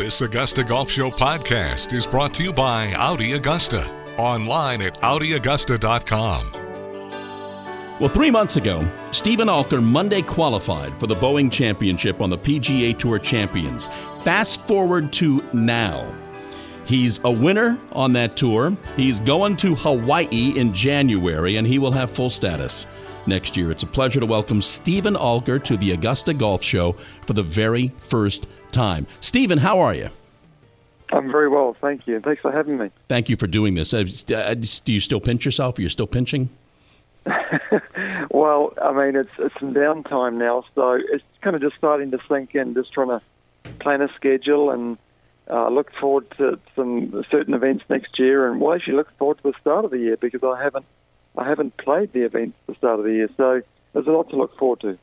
This Augusta Golf Show podcast is brought to you by Audi Augusta. Online at AudiAugusta.com. Well, three months ago, Steven Alker Monday qualified for the Boeing Championship on the PGA Tour Champions. Fast forward to now. He's a winner on that tour. He's going to Hawaii in January, and he will have full status next year. It's a pleasure to welcome Steven Alker to the Augusta Golf Show for the very first time. Steven, how are you? I'm very well, thank you. Thanks for having me. Thank you for doing this. Uh, uh, do you still pinch yourself? Are you still pinching? well, I mean, it's it's some downtime now, so it's kind of just starting to sink in. Just trying to plan a schedule and uh, look forward to some certain events next year, and well, actually look forward to the start of the year because I haven't I haven't played the events at the start of the year, so there's a lot to look forward to.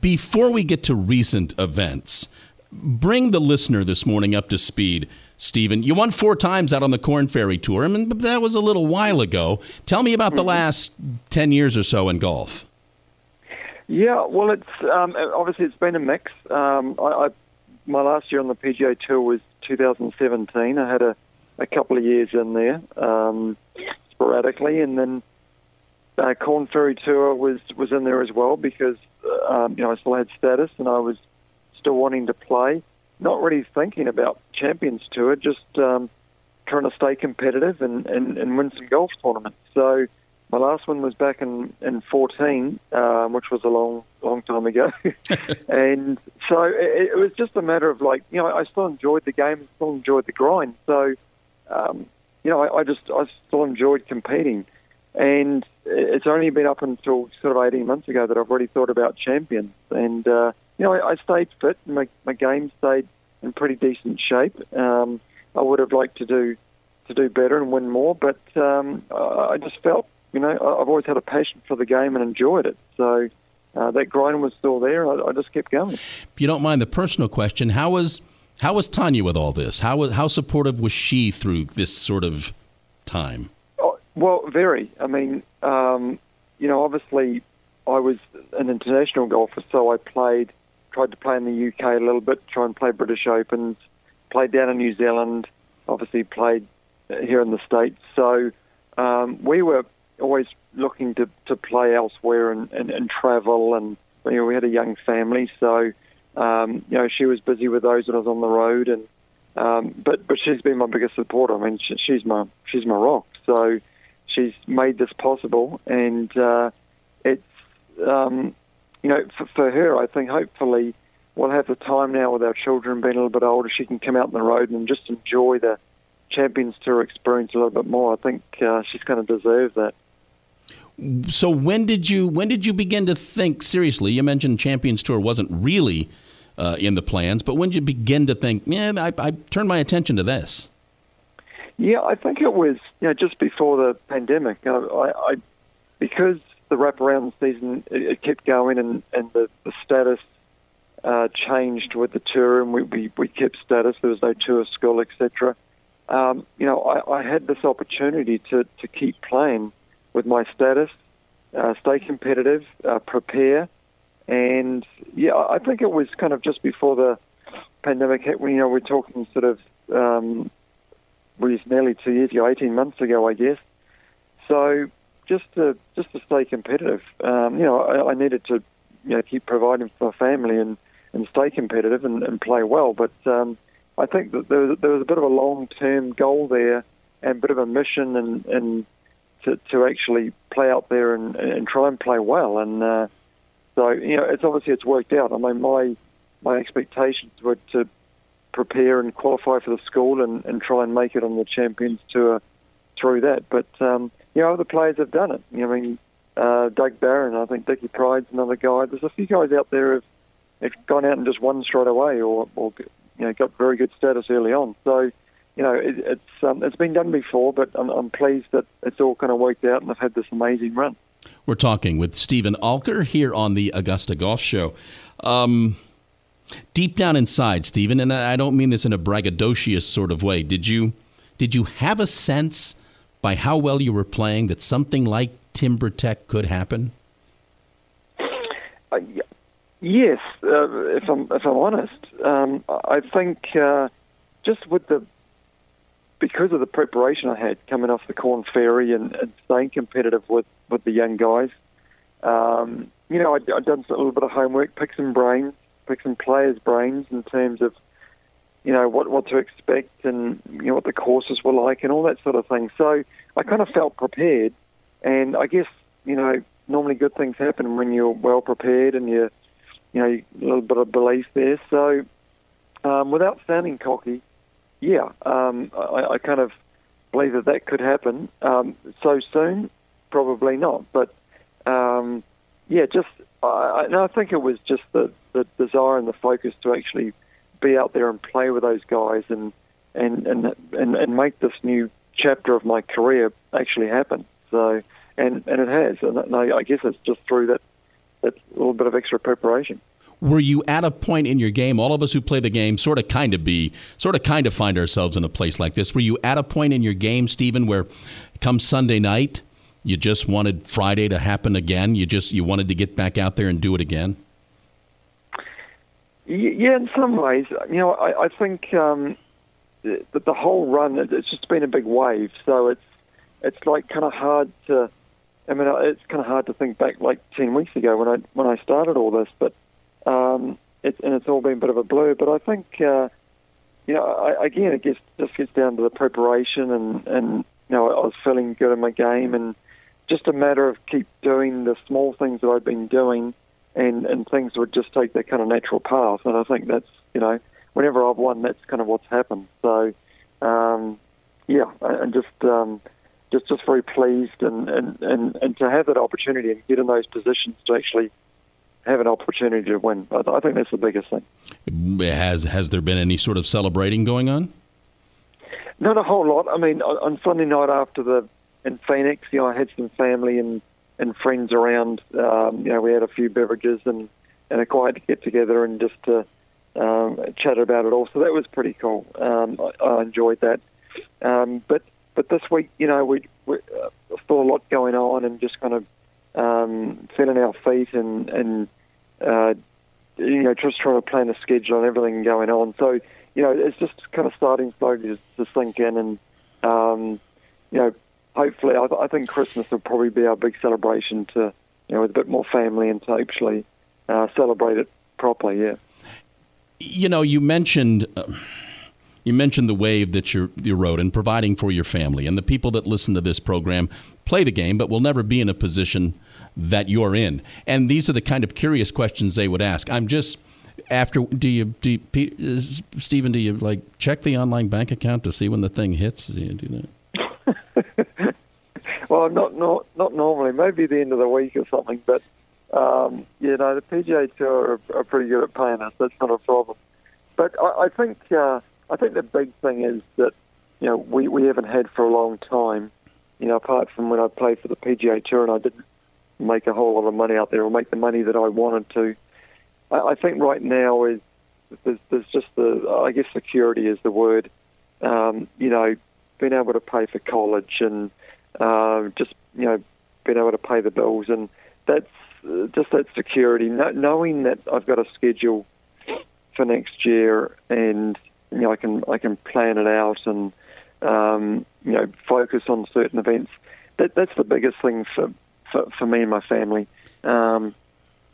Before we get to recent events, bring the listener this morning up to speed. Steven, you won four times out on the Korn Ferry Tour, I mean, that was a little while ago. Tell me about the mm-hmm. last 10 years or so in golf. Yeah, well, it's um, obviously it's been a mix. Um, I, I, my last year on the PGA Tour was 2017. I had a, a couple of years in there um, sporadically, and then uh, Korn Ferry Tour was was in there as well because um, you know I still had status and I was still wanting to play not really thinking about Champions Tour, just um, trying to stay competitive and, and, and win some golf tournaments. So my last one was back in in 14, um, which was a long long time ago, and so it, it, was just a matter of like you know I still enjoyed the game, still enjoyed the grind. So um, you know I, I just I still enjoyed competing, and it's only been up until sort of 18 months ago that I've already thought about champions, and uh, you know, I, I stayed fit. My my game stayed in pretty decent shape. Um, I would have liked to do to do better and win more, but um, I just felt, you know, I've always had a passion for the game and enjoyed it. So uh, that grind was still there. I, I just kept going. If you don't mind the personal question, how was how was Tanya with all this? How was how supportive was she through this sort of time? Well, very. I mean, um, you know, obviously, I was an international golfer, so I played tried to play in the UK a little bit, try and play British Opens, played down in New Zealand, obviously played here in the States. So um, we were always looking to, to play elsewhere and, and, and travel, and you know, we had a young family, so um, you know she was busy with those when I was on the road, and um, but but she's been my biggest supporter. I mean, she, she's my she's my rock. So she's made this possible, and uh, it's um, you know, for, for her, I think hopefully we'll have the time now with our children being a little bit older. She can come out on the road and just enjoy the Champions Tour experience a little bit more. I think uh, she's going to deserve that. So when did you when did you begin to think seriously? You mentioned Champions Tour wasn't really uh, in the plans, but when did you begin to think, yeah, I, I turned my attention to this? Yeah, I think it was you know just before the pandemic. I, I because the wraparound season it, it kept going, and and the, the status uh, changed with the tour, and we, we, we kept status. There was no tour school, etc. Um, you know, I, I had this opportunity to, to keep playing with my status, uh, stay competitive, uh, prepare, and yeah, I think it was kind of just before the pandemic hit. You know, we're talking sort of um, was nearly two years ago, eighteen months ago, I guess. So just to just to stay competitive. Um, you know, I, I, needed to you know keep providing for my family and, and stay competitive and, and play well. But um, I think that there was, there was a bit of a long term goal there and a bit of a mission and, and to, to actually play out there and, and try and play well. And uh, so you know, it's obviously it's worked out. I mean, my my expectations were to prepare and qualify for the school and, and try and make it on the Champions Tour through that. But um, you know, other players have done it. I mean, uh, Doug Barron, I think Dickie Pride's another guy. There's a few guys out there who've, have gone out and just won straight away, or, or you know, got very good status early on. So, you know, it, it's um, it's been done before, but I'm, I'm pleased that it's all kind of worked out and I've had this amazing run. We're talking with Steven Alker here on the Augusta Golf Show. Um, deep down inside, Steven, and I don't mean this in a braggadocious sort of way. Did you did you have a sense by how well you were playing that something like TimberTech could happen? Uh, yes, uh, if I'm if I'm honest, um, I think uh, just with the because of the preparation I had coming off the Korn Ferry and, and staying competitive with, with the young guys, um, you know, I'd, I'd done a little bit of homework, pick some brains, some players' brains in terms of, you know, what, what to expect and, you know, what the courses were like and all that sort of thing. So I kind of felt prepared. And I guess, you know, normally good things happen when you're well prepared and you're, you know, a little bit of belief there. So um, without sounding cocky, yeah, um, I, I, kind of believe that that could happen. Um, so soon, probably not. But um, yeah, just I, I, I think it was just the, the desire and the focus to actually be out there and play with those guys and and and and, and make this new chapter of my career actually happen. So and and it has, and I guess it's just through that that little bit of extra preparation. Were you at a point in your game all of us who play the game sort of kind of be sort of kind of find ourselves in a place like this. Were you at a point in your game steven where come sunday night you just wanted friday to happen again? You just you wanted to get back out there and do it again? Yeah in some ways. You know i, I think um, that the whole run it's just been a big wave. So it's it's like kind of hard to I mean, it's kind of hard to think back like ten weeks ago when I when I started all this, but um, it's, and it's all been a bit of a blur. But I think, uh, you know, I, again, it gets, just gets down to the preparation, and, and you know, I was feeling good in my game, and just a matter of keep doing the small things that I've been doing, and and things would just take their kind of natural path. And I think that's, you know, whenever I've won, that's kind of what's happened. So, um, yeah, and just. Um, just, just very pleased and, and, and, and to have that opportunity and get in those positions to actually have an opportunity to win. I think that's the biggest thing. Has has there been any sort of celebrating going on? Not a whole lot. I mean, on Sunday night after the in Phoenix, you know, I had some family and and friends around. Um, you know, we had a few beverages and and a quiet get together and just to um, chat about it all. So that was pretty cool. Um, I, I enjoyed that. Um, but but this week, you know, we, we uh, a lot going on and just kind of um, feeling our feet and and uh, you know, just trying to plan a schedule and everything going on. So, you know, it's just kind of starting slowly to, to sink in, and um, you know, hopefully, I, I, think Christmas will probably be our big celebration to, you know, with a bit more family and to actually uh, celebrate it properly. Yeah. You know, you mentioned. Uh, you mentioned the wave that you you rode and providing for your family and the people that listen to this program play the game but will never be in a position that you're in. And these are the kind of curious questions they would ask. I'm just after do you do you, Steven do you like check the online bank account to see when the thing hits? Do you do that? Well, not not not normally. Maybe the end of the week or something. But um, you know, the PGA Tour are, are, pretty good at paying us. That's not a problem. But I, I think uh, I think the big thing is that you know we we haven't had for a long time. You know, apart from when I played for the PGA Tour and I didn't make a whole lot of money out there or make the money that I wanted to. I, I think right now is there's, there's just the I guess security is the word. Um, you know, being able to pay for college and uh, just you know being able to pay the bills and that's uh, just that security. No, knowing that I've got a schedule for next year and you know I can I can plan it out and um, you know focus on certain events. That that's the biggest thing for for, for me and my family. Um,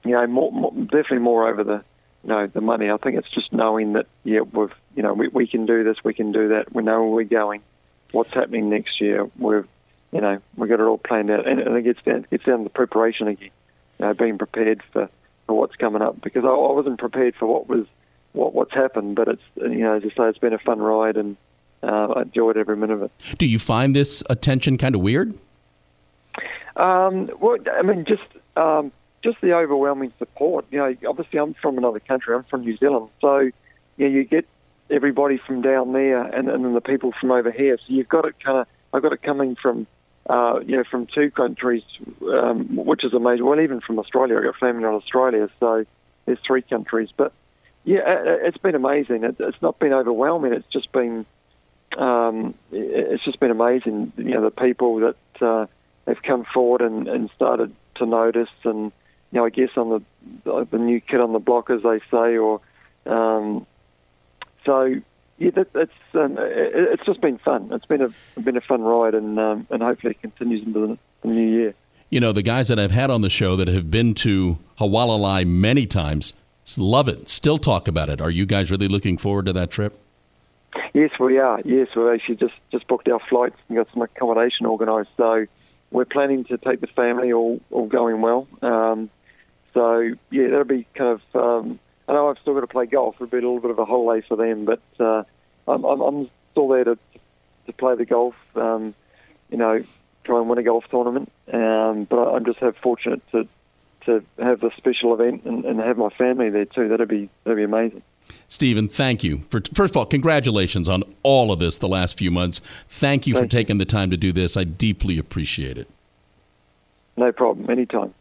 you know, more, more, definitely more over the you know the money. I think it's just knowing that yeah we've you know we, we can do this, we can do that. We know where we're going, what's happening next year. We've you know we've got it all planned out, and, and it gets down gets down to the preparation again. You know, being prepared for, for what's coming up because I, I wasn't prepared for what was what what's happened, but it's you know as I say, it's been a fun ride and uh, I enjoyed every minute of it. Do you find this attention kind of weird? Um, well, I mean, just um, just the overwhelming support. You know, obviously, I'm from another country. I'm from New Zealand, so you know, you get everybody from down there, and, and then the people from over here. So you've got it kind of. I've got it coming from. Uh, you know, from two countries, um, which is amazing. Well, even from Australia, I've got family in Australia, so there's three countries. But yeah, it's been amazing. It's not been overwhelming. It's just been, um, it's just been amazing. You know, the people that uh, they've come forward and, and started to notice, and you know, I guess on the the new kid on the block, as they say, or um, so yeah, that, that's um, it, it's just been fun. It's been a been a fun ride, and um, and hopefully it continues into the, the new year. You know, the guys that I've had on the show that have been to Hualalai many times love it. Still talk about it. Are you guys really looking forward to that trip? Yes, we are. Yes, we've actually just just booked our flights and got some accommodation organised. So we're planning to take the family, all all going well. Um, so yeah, that'll be kind of. Um, I know I've still got to play golf. It'll be a little bit of a holiday for them, but uh, I'm, I'm, I'm still there to to play the golf. Um, you know, try and win a golf tournament. Um, but I'm just have fortunate to to have the special event and, and have my family there too. That'd be that'd be amazing. Steven, thank you for first of all, congratulations on all of this the last few months. Thank you thank for taking you. the time to do this. I deeply appreciate it. No problem. Anytime.